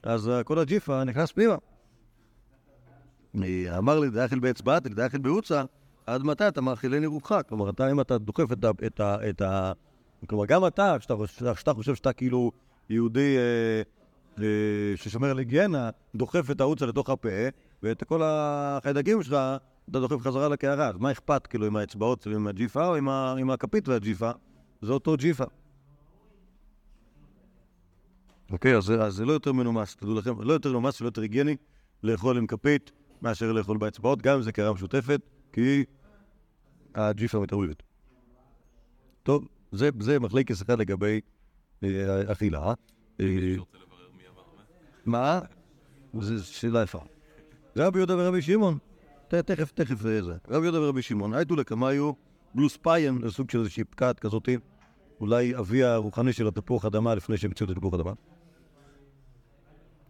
אז אה, כל הג'יפה נכנס פנימה. אמר לי, דאכיל באצבעתי, דאכיל בעוצה, עד מתי אתה מאכילני רוחך? כלומר, אתה, אם אתה דוחף את ה... את ה, את ה כלומר, גם אתה, כשאתה, חושב- שאתה כאילו יהודי אה, אה, ששומר על היגיינה, דוחף את העוצה לתוך הפה, ואת כל החיידקים שלך אתה דוחף חזרה לקערה. אז מה אכפת, כאילו, עם האצבעות ועם הג'יפה, או עם, ה, עם הכפית והג'יפה? זה אותו ג'יפה. אוקיי, אז, אז זה לא יותר מנומס, תדעו לכם, לא יותר מנומס ולא יותר היגייני לאכול עם כפית מאשר לאכול באצבעות, גם אם זה קערה משותפת, כי הג'יפה מתערבבת. טוב, זה, זה מחלקת אחד לגבי אה, אכילה. אה, מה? זו שאלה יפה. רבי יהודה ורבי שמעון, תכף, תכף אה, זה. רבי יהודה ורבי שמעון, הייתו לקמיו בלוס פיין, זה סוג של איזושהי פקעת כזאתי, אולי אבי הרוחני של התפוח אדמה לפני שהם המציאו את התפוח אדמה.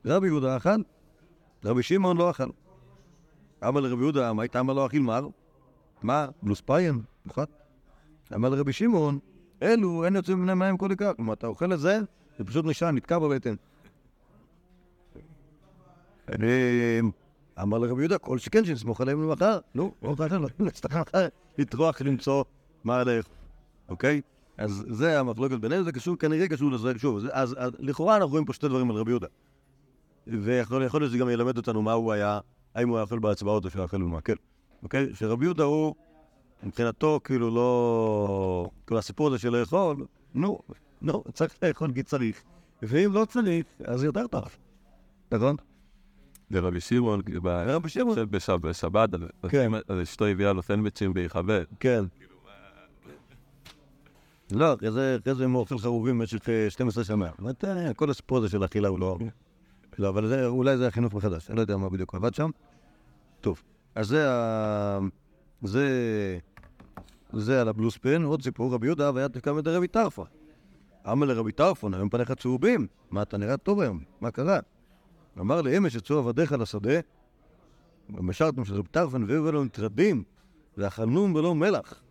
רבי יהודה אכל, רבי שמעון לא אכל. אמר לרבי יהודה, מה הייתה אמר לו אכיל מר? מה? בלוס פיין, נכון? אמר לרבי שמעון, אלו, אין יוצאים מבני מים כל עיקר. כלומר, אתה אוכל את זה, זה פשוט נשאר, נתקע בבטן. אמר לרבי יהודה, כל שכן שנסמוך עליהם למחר. נו, לא חייב לנו, נצטרך מחר לטרוח למצוא מה לאכול, אוקיי? אז זה המחלוקת בינינו, זה קשור, כנראה קשור לזה, שוב, אז לכאורה אנחנו רואים פה שתי דברים על רבי יהודה. ויכול יכול להיות שזה גם ילמד אותנו מה הוא היה, האם הוא היה אוכל בהצבעות או שהוא היה אוכל במעכל. אוקיי? שרבי יהודה הוא, מבחינתו, כאילו לא... כאילו הסיפור הזה של לאכול, נו, נו, צריך לאכול כי צריך. ואם לא צריך, אז יותר טוב. נכון? לרבי שמעון, רבי שמעון. בשבת, אז- כן. אשתו הביאה לו סנדוויצ'ים בהיחבא. כן. לא, אחרי זה, הם אוכל חרובים במשך אה, 12 שנה. באמת, אה, כל הסיפור הזה של אכילה הוא לא... לא, אבל זה, אולי זה החינוך מחדש, אני לא יודע מה בדיוק עבד שם. טוב, אז זה ה... זה... זה על הבלוספן, עוד סיפור, רבי יהודה והיה תקם את רבי טרפה. אמר לרבי טרפון, היום פניך צהובים, מה אתה נראה טוב היום, מה קרה? אמר לי, אמש יצאו עבדיך לשדה, ומשרתם של רבי טרפון, והיו לנו מטרדים, ואכלנום בלא מלח.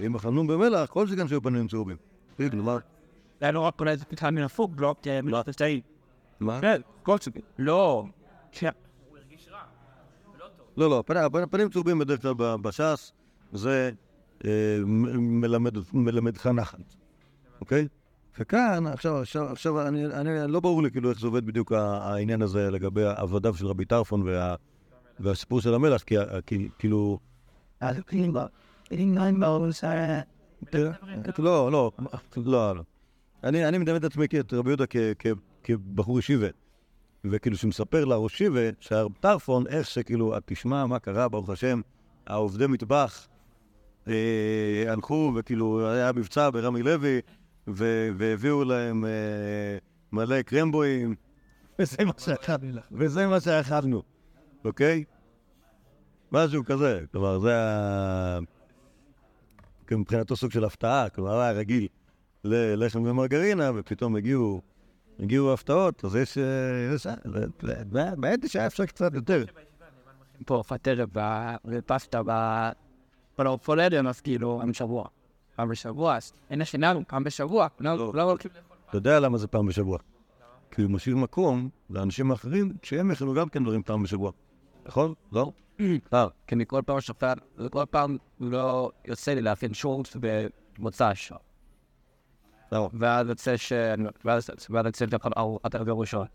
אם אכלנום במלח, כל שכן שהיו פנים צהובים. כלומר, זה היה נורא קולה איזה פתחה מן הפוג, לא? כי לא תשתהי. מה? כן, כל שכן. לא. כן. לא, לא, הפני- פנים צהובים בדרך כלל בש"ס, זה אה, מלמדך נחת, אוקיי? וכאן, עכשיו, עכשיו, עכשיו אני, אני, לא ברור לי כאילו איך זה עובד בדיוק העניין הזה לגבי עבדיו של רבי טרפון וה, והסיפור של המלח, כי, כי כאילו... כאילו, are לא, לא, לא, לא. אני, אני מדמיין את עצמי את רבי יהודה כ- כ- כבחור ישיבה. וכאילו שמספר לראש ישיבה שהרב טרפון, איך שכאילו, את תשמע מה קרה, ברוך השם, העובדי מטבח אה, הלכו וכאילו היה מבצע ברמי לוי ו- והביאו להם אה, מלא קרמבואים וזה מה שאכלנו, וזה מה שאכלנו, אוקיי? משהו כזה, כלומר זה ה... מבחינתו סוג של הפתעה, כלומר היה רגיל ללחם ומרגרינה ופתאום הגיעו הגיעו הפתעות, אז יש... אה, אה, באמת שהיה אפשר קצת יותר. פה פטרת ופסטה בפולדן, אז כאילו, פעם בשבוע. פעם בשבוע, אז אין השיננו, פעם בשבוע. לא, לא לאכול. אתה יודע למה זה פעם בשבוע? כי הוא משאיר מקום לאנשים האחרים שהם יכלו גם כן דברים פעם בשבוע. נכון? לא? אה, כי אני כל פעם שופט, וכל פעם לא יוצא לי להכין שורט במוצ"ש. למה? ואז יוצא ש... ואז יוצא לאכול ארוחת ערב יום ראשון.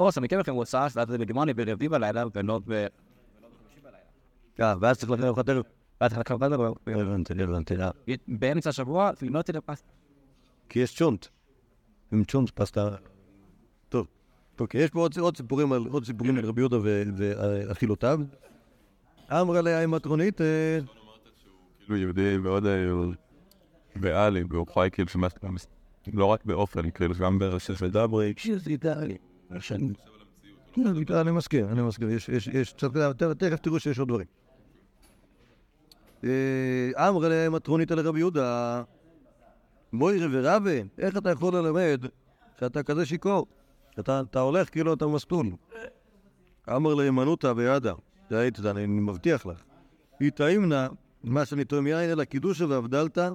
או, אז אני כן לכם מוצ"ש, ואז זה בדימוני ברביעי בלילה, ולא ב... אה, ואז צריך לכם ארוחת ערב. ואז אני חייב לדבר. הבנתי, הבנתי. אה. באמצע השבוע, לא יוצא לפסטה. כי יש צ'ונט. עם צ'ונט פסטה. טוב. כי יש פה עוד, סיפורים על רבי יהודה ואכילותיו. אמרה לה מטרונית, אה, כאילו יהודי מאוד אה, ריאלי, והוא חי כאילו שמעט לא רק באופן, כאילו גם ברשת ודברי. the אני מסכים, אני מסכים. יש, יש, יש, צריך- ת- תכף תראו שיש עוד דברים. אה, אמר להם מטרונית לרבי יהודה, מוירי ורבי, איך אתה יכול ללמד שאתה כזה שיכור? אתה, הולך כאילו אתה מסטול. אמר להימנותא בידה, ראית, אני מבטיח לך. היא טעימנה, מה שאני טועם יין, אלא קידושה והבדלתא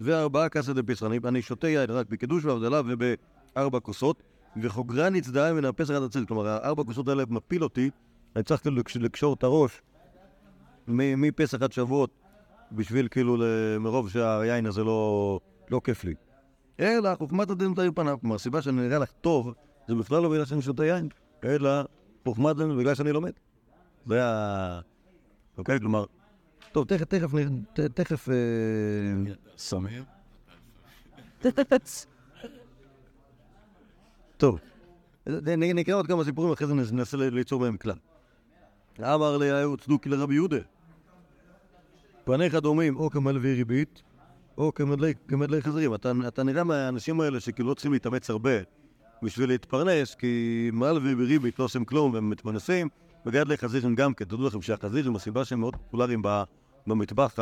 וארבעה קסא דפיסחא. אני, שותה יין רק בקידוש והבדלה ובארבע כוסות, וחוגרן נצדעה מן הפסח עד הצל. כלומר, הארבע כוסות האלה מפיל אותי, אני צריך כאילו לקש- לקשור את הראש מפסח עד שבועות, בשביל כאילו, מרוב שהיין הזה לא, לא כיף לי. אלא חוכמת הדין תאיר פניו. כלומר, הסיבה שאני נראה לך טוב, זה בכלל לא בגלל שאני שותה יין, אלא חוכמת הדין בגלל שאני לומד. זה ה... אוקיי? כלומר, טוב, תכף, תכף, תכף... אה, סמיר? טוב, נקרא עוד כמה סיפורים, אחרי זה נס- ננסה ליצור בהם כלל. אמר ליהו צדוקי לרבי יהודה, פניך דומים או כמלווי ריבית, או כמדלי, כמדלי חזרים. אתה, אתה נראה מהאנשים האלה שכאילו לא צריכים להתאמץ הרבה בשביל להתפרנס, כי מלווי וריבית לא עושים כלום והם מתפרנסים, וגדלי חזירים גם כן. תדעו לכם שהחזירים, הסיבה שהם מאוד פופולריים ב- במטבח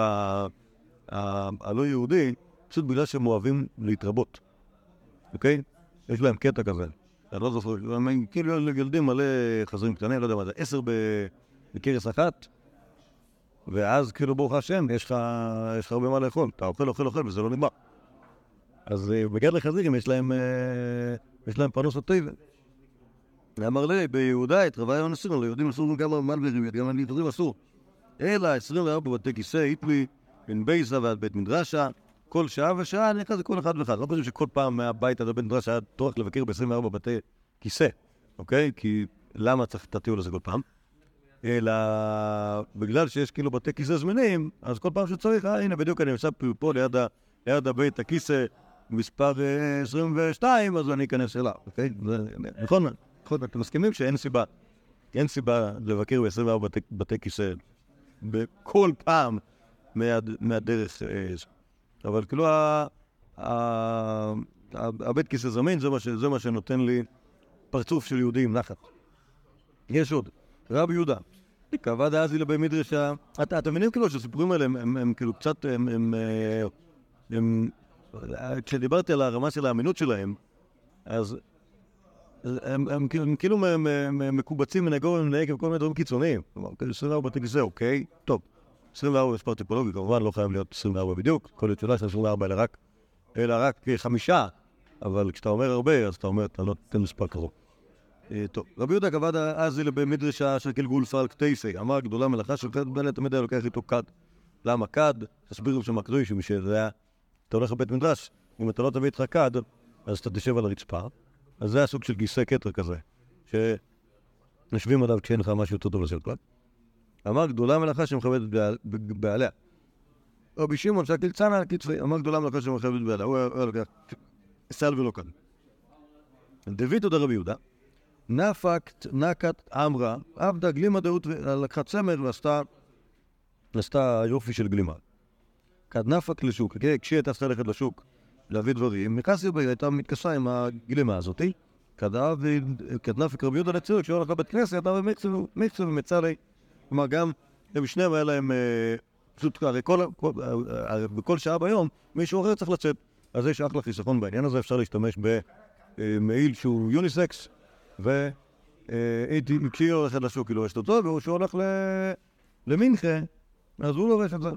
הלא יהודי, פשוט בגלל שהם אוהבים להתרבות, אוקיי? יש להם קטע כזה. אני לא זוכר, הם כאילו ילדים מלא חזרים קטנים, לא יודע מה זה, עשר ב- בכרס אחת, ואז כאילו ברוך השם, יש לך הרבה מה לאכול. אתה אוכל, אוכל, אוכל, וזה לא נגמר. אז אה, בגלל החזירים יש להם, אה, יש להם פרנוס הטבע. אמר לי, ביהודה רבי יונה אסור, ליהודים אסור גם על וריבית, גם על יהודים אסור. אלא 24 בתי כיסא, איתלי, בין בייסה ועד בית מדרשה, כל שעה ושעה נכנס לכל אחד ואחד. לא חושב שכל פעם מהבית עד הבית מדרש היה טורח לבקר ב-24 בתי כיסא, אוקיי? כי למה צריך את הטיול הזה כל פעם? אלא בגלל שיש כאילו בתי כיסא זמינים, אז כל פעם שצריך, אה, הנה בדיוק אני יושב פה ליד, ה, ליד הבית הכיסא מספר אה, 22, אז אני אכנס אליו, אוקיי? נכון, נכון, אתם מסכימים שאין סיבה, אין סיבה לבקר ב-24 בתי, בתי כיסא בכל פעם מהד, מהדרך. אה. אבל כאילו הבית כיסא זמין, זה מה, ש, זה מה שנותן לי פרצוף של יהודי עם נחת. יש עוד, רבי יהודה, קבע דאזי לבי מדרשה, אתם מבינים כאילו שהסיפורים האלה הם, הם, הם כאילו קצת, הם, הם, אה, הם, כשדיברתי על הרמה של האמינות שלהם, אז אז הם, כאילו- מקובצים מן הגורן ומן העקב כל מיני דברים קיצוניים. כלומר, כאילו 24 בתי כיסא, אוקיי, טוב. 24 מספר טיפולוגי, כמובן לא חייב להיות 24 בדיוק, יכול להיות שלא יש 24 אלא רק, אלא רק אה, חמישה, אבל כשאתה אומר הרבה, אז אתה אומר, אתה לא תיתן מספר כזו. אה, טוב, רבי יהודה קבע אז לבית מדרשה של גלגול פרק תייסי, אמר גדולה מלאכה של חטא בנט תמיד היה לוקח איתו כד. למה כד? תסבירו שם הקדוש, שזה היה, אתה הולך לבית מדרש, אם אתה לא תביא איתך כד, אז אתה תשב על הרצפה, אז זה הסוג של כיסא כתר כזה, שיושבים עליו כשאין לך משהו יותר טוב לעשות כלל. אמר גדולה מלאכה שמכבדת בעליה. רבי שמעון שקל צנע על כתפי, אמר גדולה מלאכה שמכבדת בעליה, הוא היה לוקח סל ולא כאן. דוד עוד רבי יהודה, נפקת נקת אמרה, עבדה גלימה דאות, לקחה צמר ועשתה עשתה יופי של גלימה. כד נפק לשוק, כשהיא הייתה צריכה ללכת לשוק להביא דברים, מכסיה בי הייתה מתכסה עם הגלימה הזאתי, וכדנפק רבי יהודה לציור, כשהוא הולך לבית כנסת, הייתה במקצה ומצא לי. כלומר, גם הם שניהם היה להם, אה, פשוט הרי כל, כל, אה, אה, בכל שעה ביום מישהו אחר צריך לצאת. אז יש אחלה חיסכון בעניין הזה, אפשר להשתמש במעיל שהוא יוניסקס, וכשהיא הולכת לשוק היא לובשת אותו, וכשהוא הולך ל- למינכה, אז הוא לובש את זה.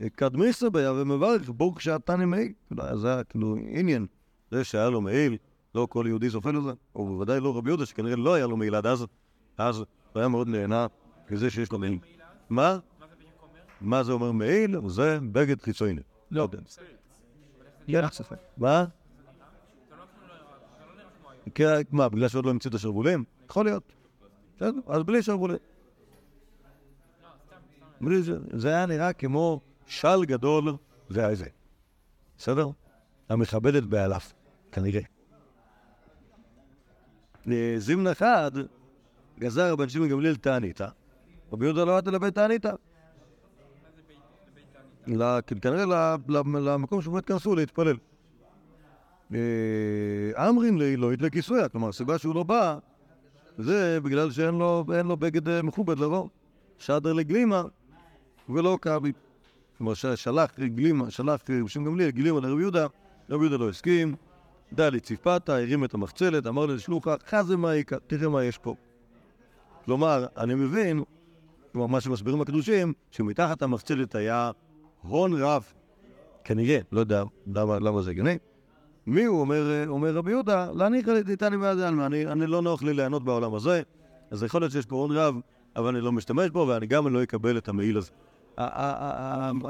וקדמיסה ביה ומברך ברוך שעתני מעיל. כאילו, זה היה כאילו עניין. זה שהיה לו מעיל, לא כל יהודי זופה לזה, או בוודאי לא רבי יהודה, שכנראה לא היה לו מעיל עד אז, אז הוא היה מאוד נהנה מזה שיש לו מעיל. מה? מה זה אומר מעיל? זה בגד חיצוני. לא. ספק. מה? כן, מה, בגלל שעוד לא המציאו את השרוולים? יכול להיות. בסדר, אז בלי שרוולים. זה, זה היה נראה כמו של גדול והזה. בסדר? המכבד את בעליו, כנראה. זימנה אחד גזר רבן שמעון גמליאל תעניתא, רבי יהודה לא עטה לבית תעניתא. כנראה למקום שבו התכנסו להתפלל. אה, אמרין לי לא יתלה כיסויה, כלומר, הסיבה שהוא לא בא, זה בגלל שאין לו, בגד אה, מכובד לבוא. שדר לגלימה ולא כאבי. כלומר, שלח גלימה, שלח בשם גמליאל גלימה לרבי יהודה, רבי יהודה לא הסכים, דלי ציפתה, הרים את המחצלת, אמר לשלוחה, חזה מה איכה, תראה מה יש פה. כלומר, אני מבין, כלומר, מה שמסבירים הקדושים, שמתחת המחצלת היה הון רב, כנראה, לא יודע למה, למה זה הגיוני. מי הוא, אומר, אומר רבי יהודה, להניח לי לי ביד עלמא, אני, אני לא נוח לי ליהנות בעולם הזה, אז יכול להיות שיש פה הון רב, אבל אני לא משתמש בו, ואני גם לא אקבל את המעיל הזה.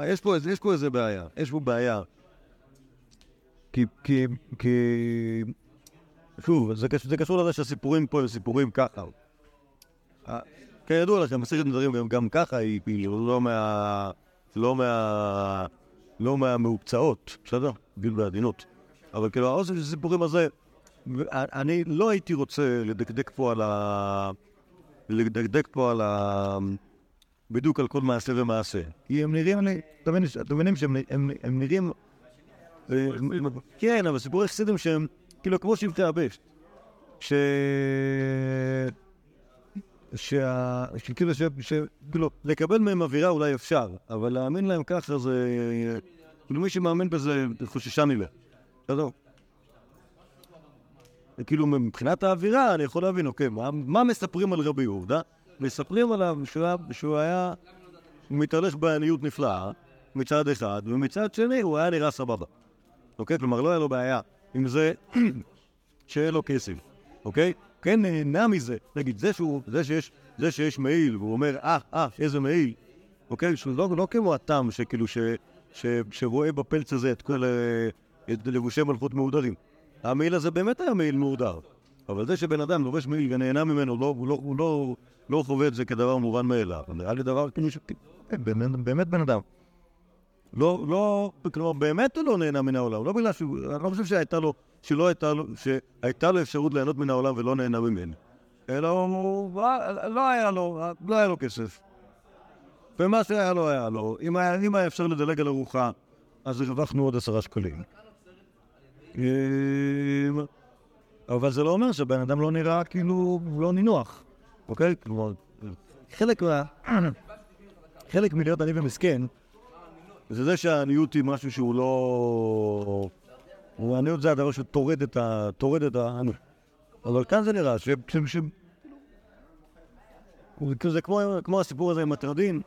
יש פה איזה- בעיה, יש פה בעיה. כי, כי, כי... שוב, זה, קש- זה קשור לזה שהסיפורים פה הם סיפורים ככה. כידוע לכם, מסכת נדרים גם, ככה היא כאילו לא מה... לא מה... לא מהמהופצעות, בסדר? גיל בעדינות. אבל כאילו, האוסף של הסיפורים הזה, אני לא הייתי רוצה לדקדק פה על ה... לדקדק פה על ה... בדיוק על כל מעשה ומעשה. כי הם נראים אתם מבינים- שהם הם- הם נראים... אה, כן, אבל סיפורי חסידים שהם כאילו כמו שבטי הבשט. ש... שה... שכאילו, ש... ש... כאילו, לקבל מהם אווירה אולי אפשר, אבל להאמין להם ככה זה... כאילו מי שמאמין בזה חוששני לה. בסדר? כאילו מבחינת האווירה אני יכול להבין, אוקיי, מה, מה מספרים על רבי יהודה? מספרים עליו שהוא היה, מתהלך בעניות נפלאה מצד אחד, ומצד שני הוא היה נראה סבבה. אוקיי? כלומר, לא היה לו בעיה עם זה שאין לו כסף, אוקיי? כן נהנה מזה. נגיד, זה, שהוא, זה, שיש, זה שיש מעיל, והוא אומר, אה, אה, איזה מעיל, אוקיי? שהוא לא, לא כמו התם שכאילו, ש, ש, שרואה בפלץ הזה את כל אה, את לבושי מלכות מהודרים. המעיל הזה באמת היה מעיל מהודר. אבל זה שבן אדם לובש מעיל ונהנה ממנו, לא, הוא, לא, הוא לא, לא חווה את זה כדבר מובן מאליו. נראה לי דבר כאילו ש... כן, באמת, באמת בן אדם. לא, לא, כלומר, באמת הוא לא נהנה מן העולם, לא בגלל שהוא, אני לא חושב שהייתה לו, שלא הייתה לו, שהייתה לו אפשרות ליהנות מן העולם ולא נהנה ממנו. אלא הוא, לא היה לו, לא היה לו כסף. ומה שהיה לו, היה לו. אם היה, אם היה אפשר לדלג על ארוחה, אז הרווחנו עוד עשרה שקלים. אבל זה לא אומר שבן אדם לא נראה כאילו, לא נינוח, אוקיי? כלומר, חלק מה... חלק מלהיות עני ומסכן, זה זה שהעניות היא משהו שהוא לא... העניות זה הדבר שטורד את ה... טורד את ה... אבל כאן זה נראה ש... זה, כמו הסיפור הזה עם הטרדין.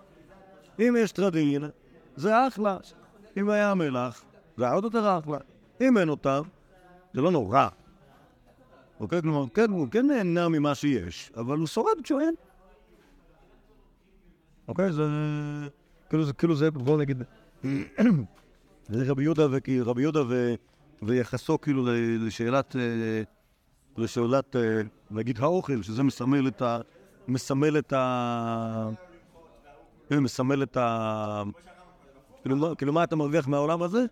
אם יש טרדין, זה אחלה. אם היה מלח, זה היה עוד יותר אחלה. אם אין אותם, זה לא נורא. אוקיי? כלומר, כן, הוא כן נהנה ממה שיש, אבל הוא שורד כשהוא אין. אוקיי? זה... כאילו זה, כאילו זה, בוא נגיד... זה רבי יהודה, וכי רבי יהודה ו... ויחסו כאילו לשאלת, אה, לשאלת, אה, נגיד האוכל, שזה מסמל את ה... מסמל את ה... כן, מסמל את ה... כאילו, כאילו מה אתה מרוויח מהעולם הזה?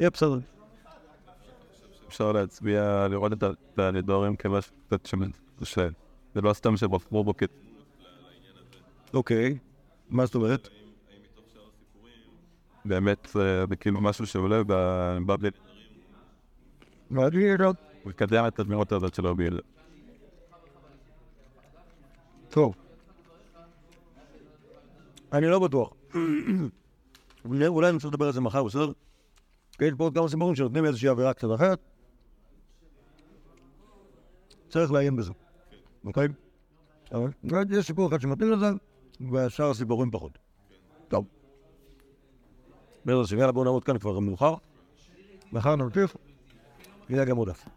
יהיה בסדר. אפשר להצביע, לראות את ה- את הנדורים כמשהו קצת שמן. זה לא סתם שבחרו בו כ... אוקיי. מה זאת אומרת? באמת זה זה כאילו משהו שעולה בבלי. הוא מקדם את הדמירות הזאת שלו ביל... טוב. אני לא בטוח. אולי נצטרך לדבר על זה מחר, בסדר? יש פה עוד כמה סיפורים שנותנים איזושהי אווירה קצת אחרת. צריך לעיין בזה, אוקיי? יש סיפור אחד שמתאים לזה, ושאר הסיפורים פחות. טוב. בעזרת השם, יאללה בואו נעמוד כאן כבר מאוחר. מחר נמשיך, יהיה גם עוד אף.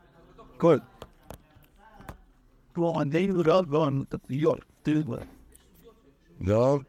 טוב.